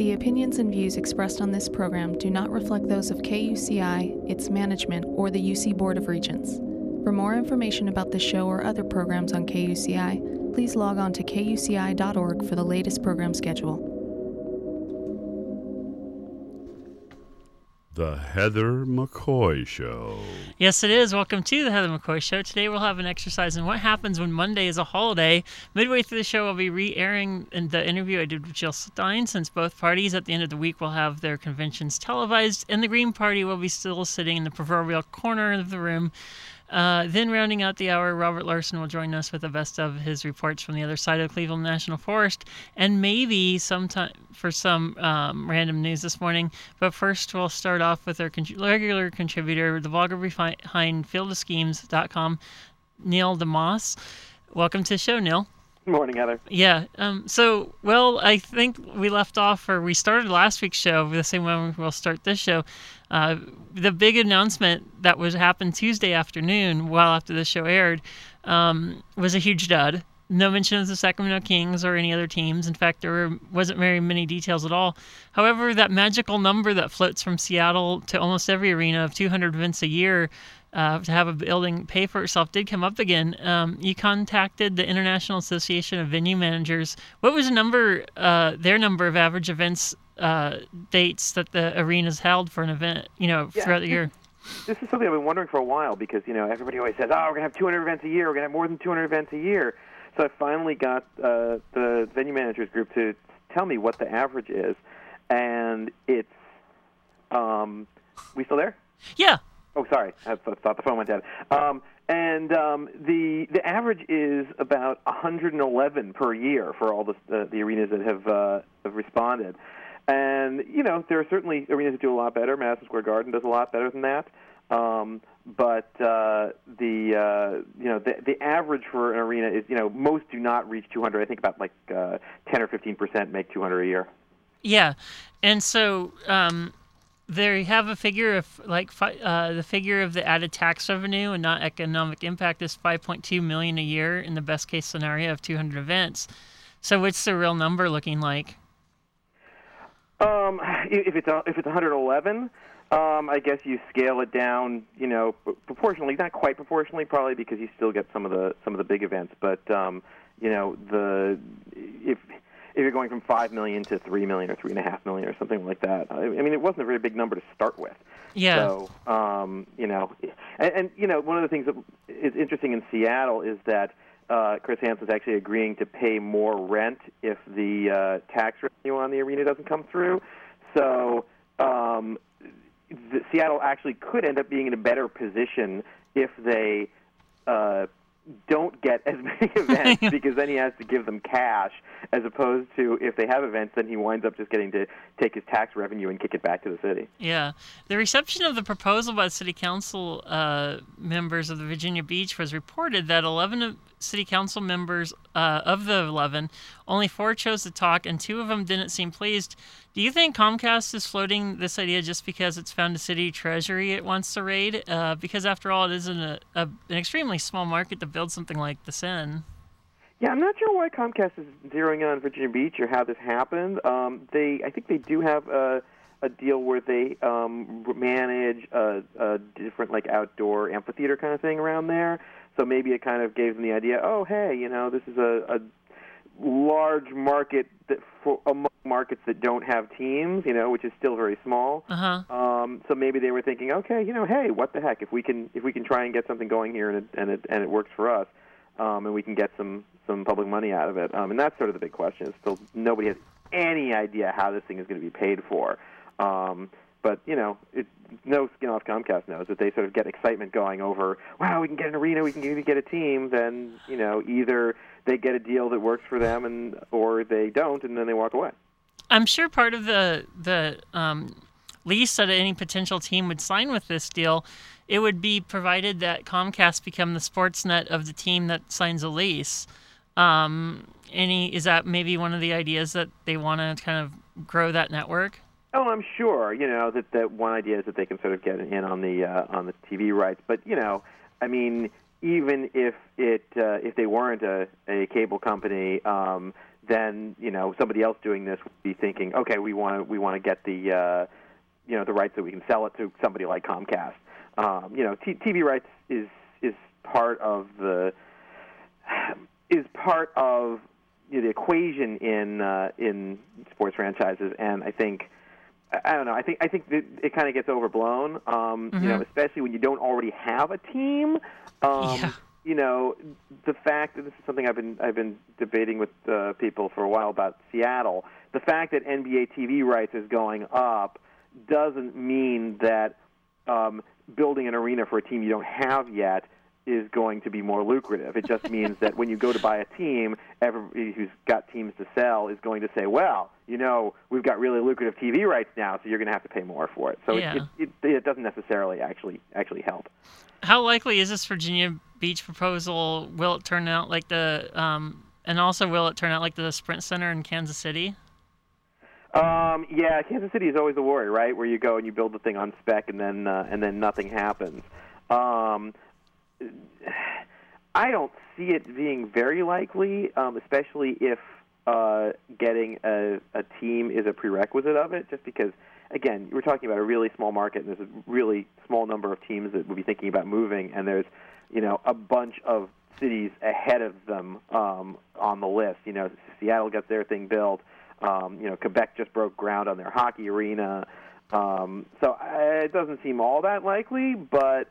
The opinions and views expressed on this program do not reflect those of KUCI, its management, or the UC Board of Regents. For more information about the show or other programs on KUCI, please log on to kuci.org for the latest program schedule. The Heather McCoy Show. Yes, it is. Welcome to the Heather McCoy Show. Today we'll have an exercise in what happens when Monday is a holiday. Midway through the show, I'll be re airing the interview I did with Jill Stein since both parties at the end of the week will have their conventions televised, and the Green Party will be still sitting in the proverbial corner of the room. Uh, then, rounding out the hour, Robert Larson will join us with the best of his reports from the other side of Cleveland National Forest, and maybe sometime for some um, random news this morning. But first, we'll start off with our con- regular contributor, the blogger behind fieldofschemes.com, Neil deMause. Welcome to the show, Neil. Good morning, Heather. Yeah. Um, so, well, I think we left off, or we started last week's show the same way we'll start this show. Uh, the big announcement that was happened Tuesday afternoon, well after the show aired, um, was a huge dud. No mention of the Sacramento Kings or any other teams. In fact, there wasn't very many details at all. However, that magical number that floats from Seattle to almost every arena of 200 events a year uh, to have a building pay for itself did come up again. Um, you contacted the International Association of Venue Managers. What was the number, uh, their number of average events uh, dates that the arenas held for an event, you know, Yeah, throughout the year? This is something I've been wondering for a while because you know everybody always says, "Oh, we're gonna have 200 events a year. We're gonna have more than 200 events a year." So I finally got uh, the venue managers group to tell me what the average is, and it's um, we still there? Yeah. Oh, sorry, I thought the phone went dead. Um, and um, the the average is about 111 per year for all the the, the arenas that have uh, have responded. And you know, there are certainly arenas that do a lot better. Madison Square Garden does a lot better than that. Um, but uh, the uh, you know the the average for an arena is you know most do not reach 200. I think about like uh, 10 or 15 percent make 200 a year. Yeah, and so um, they have a figure of like uh, the figure of the added tax revenue and not economic impact is 5.2 million a year in the best case scenario of 200 events. So what's the real number looking like? Um, if it's if it's 111, um, I guess you scale it down, you know, proportionally, not quite proportionally, probably because you still get some of the some of the big events. But um, you know, the if if you're going from five million to three million or three and a half million or something like that, I, mean, it wasn't a very big number to start with. Yeah. So, um, you know, and, and you know, one of the things that is interesting in Seattle is that uh, Chris Hansen's actually agreeing to pay more rent if the uh, tax revenue on the arena doesn't come through. So, um, the, Seattle actually could end up being in a better position if they uh, don't get as many events because then he has to give them cash as opposed to if they have events then he winds up just getting to take his tax revenue and kick it back to the city. Yeah, the reception of the proposal by the city council uh, members of the Virginia Beach was reported that 11 of city council members uh, of the 11, only four chose to talk, and two of them didn't seem pleased. Do you think Comcast is floating this idea just because it's found a city treasury it wants to raid? Uh, because after all, it is a, a, an extremely small market to build something like the Sen. Yeah, I'm not sure why Comcast is zeroing in on Virginia Beach or how this happened. Um, they, I think they do have a, a deal where they um, manage a, a different like outdoor amphitheater kind of thing around there. So maybe it kind of gave them the idea. Oh, hey, you know, this is a, a large market that for among markets that don't have teams, you know, which is still very small. Uh huh. Um, so maybe they were thinking, okay, you know, hey, what the heck? If we can, if we can try and get something going here, and it and it and it works for us, um, and we can get some some public money out of it, um, and that's sort of the big question. Still nobody has any idea how this thing is going to be paid for. Um, but you know, no skin off Comcast knows that they sort of get excitement going over, wow, we can get an arena, we can get a team. Then you know, either they get a deal that works for them, and or they don't, and then they walk away. I'm sure part of the the um, lease that any potential team would sign with this deal, it would be provided that Comcast become the sports net of the team that signs a lease. Um, any is that maybe one of the ideas that they want to kind of grow that network? Oh, I'm sure. You know that that one idea is that they can sort of get in on the uh, on the TV rights, but you know, I mean, even if it uh, if they weren't a, a cable company, um, then you know somebody else doing this would be thinking, okay, we want to we want to get the uh, you know the rights that we can sell it to somebody like Comcast. Um, you know, t- TV rights is is part of the is part of you know, the equation in uh, in sports franchises, and I think I don't know. I think I think it, it kind of gets overblown. Um, Mm-hmm. You know, especially when you don't already have a team. Um, Yeah. You know, the fact that this is something I've been I've been debating with uh, people for a while about Seattle. The fact that NBA TV rights is going up doesn't mean that um, building an arena for a team you don't have yet is going to be more lucrative. It just means that when you go to buy a team, everybody who's got teams to sell is going to say, "Well, you know, we've got really lucrative TV rights now, so you're going to have to pay more for it." So Yeah. it, it, it, it doesn't necessarily actually actually help. How likely is this Virginia Beach proposal? Will it turn out like the um, and also will it turn out like the Sprint Center in Kansas City? Um, yeah, Kansas City is always a worry, right? Where you go and you build the thing on spec, and then uh, and then nothing happens. Um, I don't see it being very likely, um, especially if uh, getting a, a team is a prerequisite of it. Just because, again, we're talking about a really small market, and there's a really small number of teams that would be thinking about moving, and there's you know a bunch of cities ahead of them um, on the list. You know, Seattle got their thing built. Um, you know, Quebec just broke ground on their hockey arena. Um, so uh, it doesn't seem all that likely, but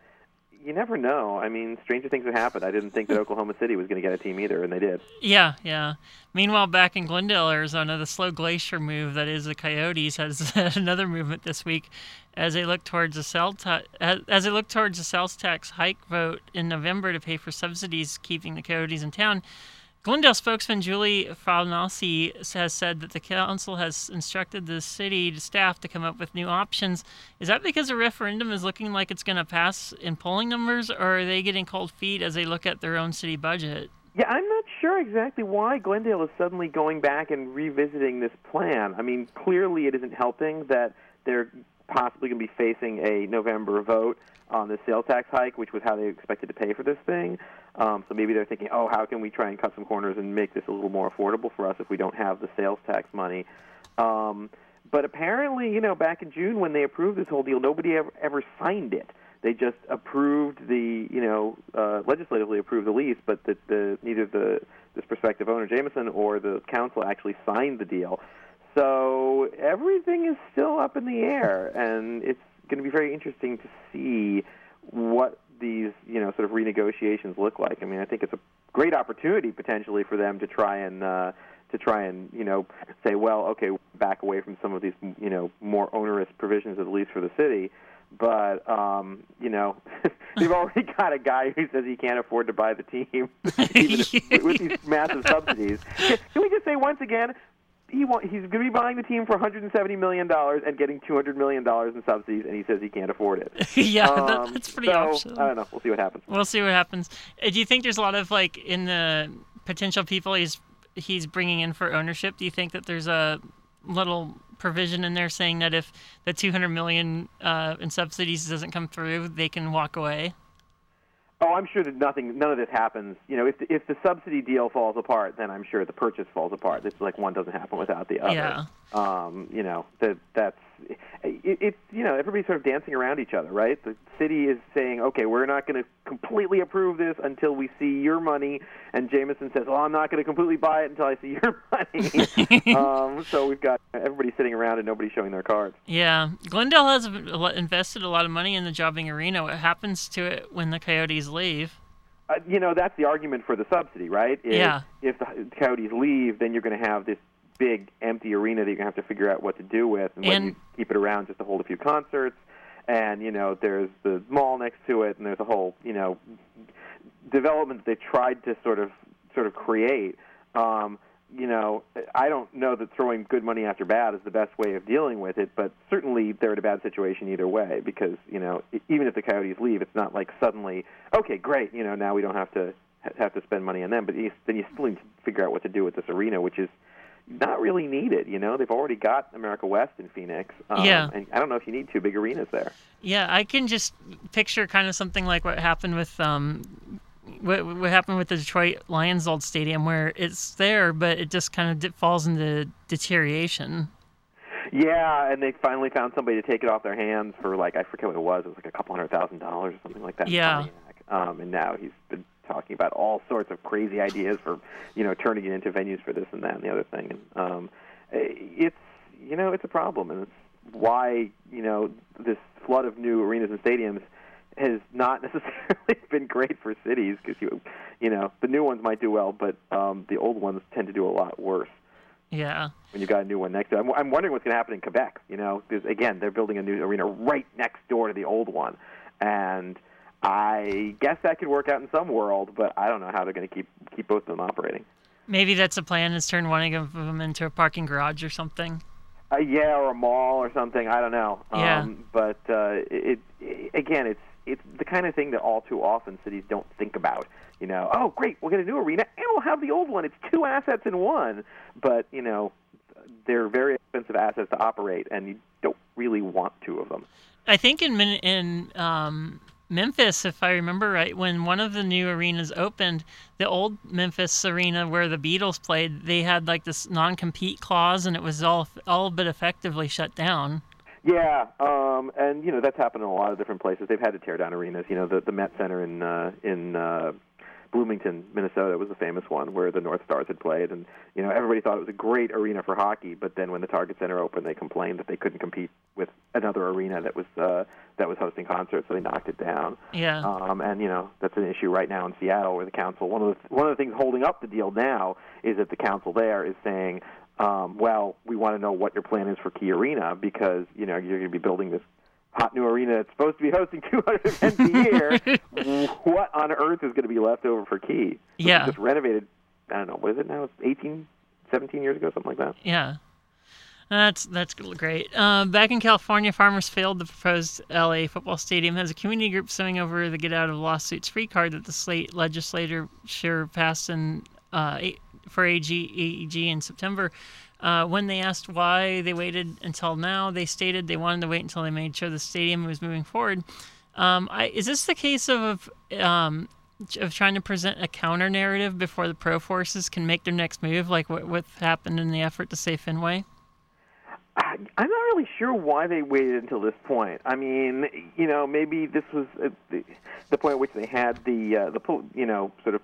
you never know. I mean, stranger things have happened. I didn't think that Oklahoma City was going to get a team either, and they did. Yeah, yeah. Meanwhile, back in Glendale, Arizona, the slow glacier move that is the Coyotes has had another movement this week as they look towards a sales ta- as as they look towards a sales tax hike vote in November to pay for subsidies keeping the Coyotes in town. Glendale spokesman Julie Frisoni has said that the council has instructed the city staff to come up with new options. Is that because the referendum is looking like it's going to pass in polling numbers, or are they getting cold feet as they look at their own city budget? Yeah, I'm not sure exactly why Glendale is suddenly going back and revisiting this plan. I mean, clearly it isn't helping that they're possibly going to be facing a November vote on the sales tax hike, which was how they expected to pay for this thing. Um, so maybe they're thinking, oh, how can we try and cut some corners and make this a little more affordable for us if we don't have the sales tax money? Um, but apparently, you know, back in June when they approved this whole deal, nobody ever, ever signed it. They just approved the, you know, uh, legislatively approved the lease, but the, the neither the this prospective owner Jamison or the council actually signed the deal. So everything is still up in the air, and it's going to be very interesting to see what these, you know, sort of renegotiations look like. I mean, I think it's a great opportunity potentially for them to try and uh, to try and you know say, well, okay, back away from some of these, you know, more onerous provisions of the lease for the city. But um, you know, they've already got a guy who says he can't afford to buy the team, even if, with these massive subsidies. Can can we just say once again, he want, he's going to be buying the team for 170 million dollars and getting 200 million dollars in subsidies, and he says he can't afford it. yeah, that, Um, that's pretty so, optional. I don't know. We'll see what happens. We'll see what happens. Uh, Do you think there's a lot of like in the potential people he's he's bringing in for ownership? Do you think that there's a little provision in there saying that if the 200 million uh, in subsidies doesn't come through, they can walk away? Oh, I'm sure that nothing, none of this happens. You know, if the, if the subsidy deal falls apart, then I'm sure the purchase falls apart. It's like one doesn't happen without the other. Yeah. Um, you know, that that's it, it's you know everybody's sort of dancing around each other, right? The city is saying, okay, we're not going to completely approve this until we see your money, and Jamison says, well, I'm not going to completely buy it until I see your money. um, so we've got everybody sitting around and nobody showing their cards. Yeah, Glendale has invested a lot of money in the Jobing arena. What happens to it when the Coyotes leave? Uh, you know, that's the argument for the subsidy, right? Is Yeah. If the Coyotes leave, then you're going to have this big empty arena that you're going to have to figure out what to do with, and, And- you keep it around just to hold a few concerts. And you know, there's the mall next to it, and there's a whole you know development that they tried to sort of sort of create. Um, you know, I don't know that throwing good money after bad is the best way of dealing with it, but certainly they're in a bad situation either way because you know even if the Coyotes leave, it's not like suddenly okay, great, you know now we don't have to have to spend money on them, but you, then you still need to figure out what to do with this arena, which is not really needed. You know, they've already got America West in Phoenix, um, Yeah. and I don't know if you need two big arenas there. Yeah, I can just picture kind of something like what happened with um, what, what happened with the Detroit Lions old stadium, where it's there, but it just kind of falls into deterioration. Yeah, and they finally found somebody to take it off their hands for like I forget what it was. It was like a couple hundred thousand dollars or something like that. Yeah. Um, and now he's been talking about all sorts of crazy ideas for you know turning it into venues for this and that and the other thing. And um, it's you know it's a problem, and it's why you know this flood of new arenas and stadiums has not necessarily been great for cities because you you know the new ones might do well, but um, the old ones tend to do a lot worse Yeah. when you got a new one next to it. I'm, I'm wondering what's going to happen in Quebec. You know, because again, they're building a new arena right next door to the old one, and I guess that could work out in some world, but I don't know how they're going to keep keep both of them operating. Maybe that's a plan is turn one of them into a parking garage or something. Uh, yeah, or a mall or something. I don't know. Yeah. Um, but uh, it, it again, it's it's the kind of thing that all too often cities don't think about. You know, oh great, we'll get a new arena and we'll have the old one. It's two assets in one. But you know, they're very expensive assets to operate, and you don't really want two of them. I think in Min- in um, Memphis, if I remember right, when one of the new arenas opened, the old Memphis arena where the Beatles played, they had like this non-compete clause, and it was all all but effectively shut down. Yeah, um, and you know that's happened in a lot of different places. They've had to tear down arenas. You know, the the Met Center in uh, in uh, Bloomington, Minnesota, was a famous one where the North Stars had played, and you know everybody thought it was a great arena for hockey. But then when the Target Center opened, they complained that they couldn't compete with another arena that was uh, that was hosting concerts, so they knocked it down. Yeah. Um, and you know that's an issue right now in Seattle, where the council one of the one of the things holding up the deal now is that the council there is saying, um, well, we want to know what your plan is for Key Arena because you know you're going to be building this hot new arena that's supposed to be hosting 200 events a year. what on earth is going to be left over for Key? Yeah. just renovated. I don't know. What is it now? It's 18, 17 years ago, something like that. Yeah. That's that's great. Uh, back in California, Farmers Field the proposed LA football stadium as a community group suing over the get out of lawsuits free card that the state legislature sure passed in uh, for AG, AEG in September. Uh, when they asked why they waited until now, they stated they wanted to wait until they made sure the stadium was moving forward. Um, I, is this the case of um, of trying to present a counter narrative before the pro forces can make their next move, like what what happened in the effort to save Fenway? I'm not really sure why they waited until this point. I mean, you know, maybe this was uh, the, the point at which they had the uh, the you know sort of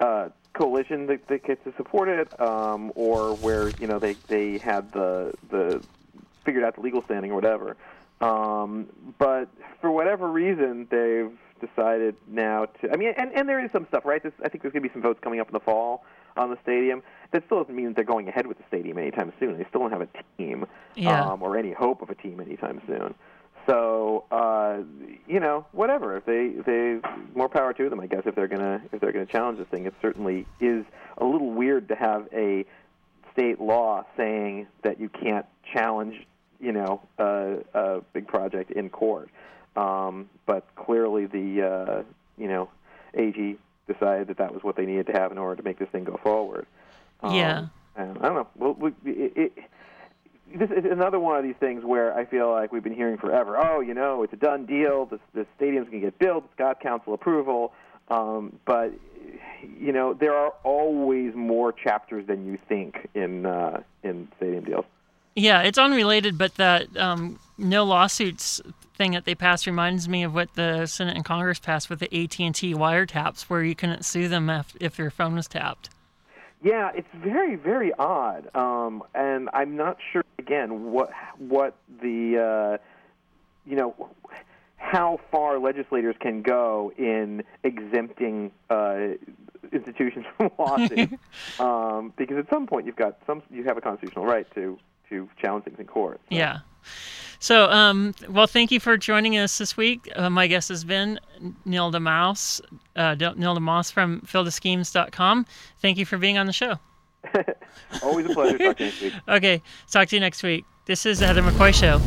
uh, coalition that, that gets to support it, um, or where you know they they had the the figured out the legal standing or whatever. Um, but for whatever reason, they've decided now to. I mean, and, and there is some stuff, right? This, I think there's going to be some votes coming up in the fall on the stadium. That still doesn't mean that they're going ahead with the stadium anytime soon. They still don't have a team Yeah. um, or any hope of a team anytime soon. So uh, you know, whatever. If they if they more power to them, I guess. If they're gonna if they're gonna challenge this thing, it certainly is a little weird to have a state law saying that you can't challenge you know a, a big project in court. Um, but clearly, the uh, you know AG decided that that was what they needed to have in order to make this thing go forward. Um, Yeah. And I don't know. Well, we, it, it, this is another one of these things where I feel like we've been hearing forever. Oh, you know, it's a done deal. The, the stadium's going to get built. It's got council approval. Um, but you know, there are always more chapters than you think in uh, in stadium deals. Yeah, it's unrelated, but that um, no lawsuits thing that they passed reminds me of what the Senate and Congress passed with the AT and T wiretaps, where you couldn't sue them if, if your phone was tapped. Yeah, it's very, very odd, um, and I'm not sure again what what the uh, you know how far legislators can go in exempting uh, institutions from lawsuits, um, because at some point you've got some you have a constitutional right to to challenge things in court. So- Yeah. So, um, well, thank you for joining us this week. Uh, my guest has been Neil DeMouse, uh, Neil deMause from FieldofSchemes.com. Thank you for being on the show. Always a pleasure talking to you. Okay, talk to you next week. This is the Heather McCoy Show.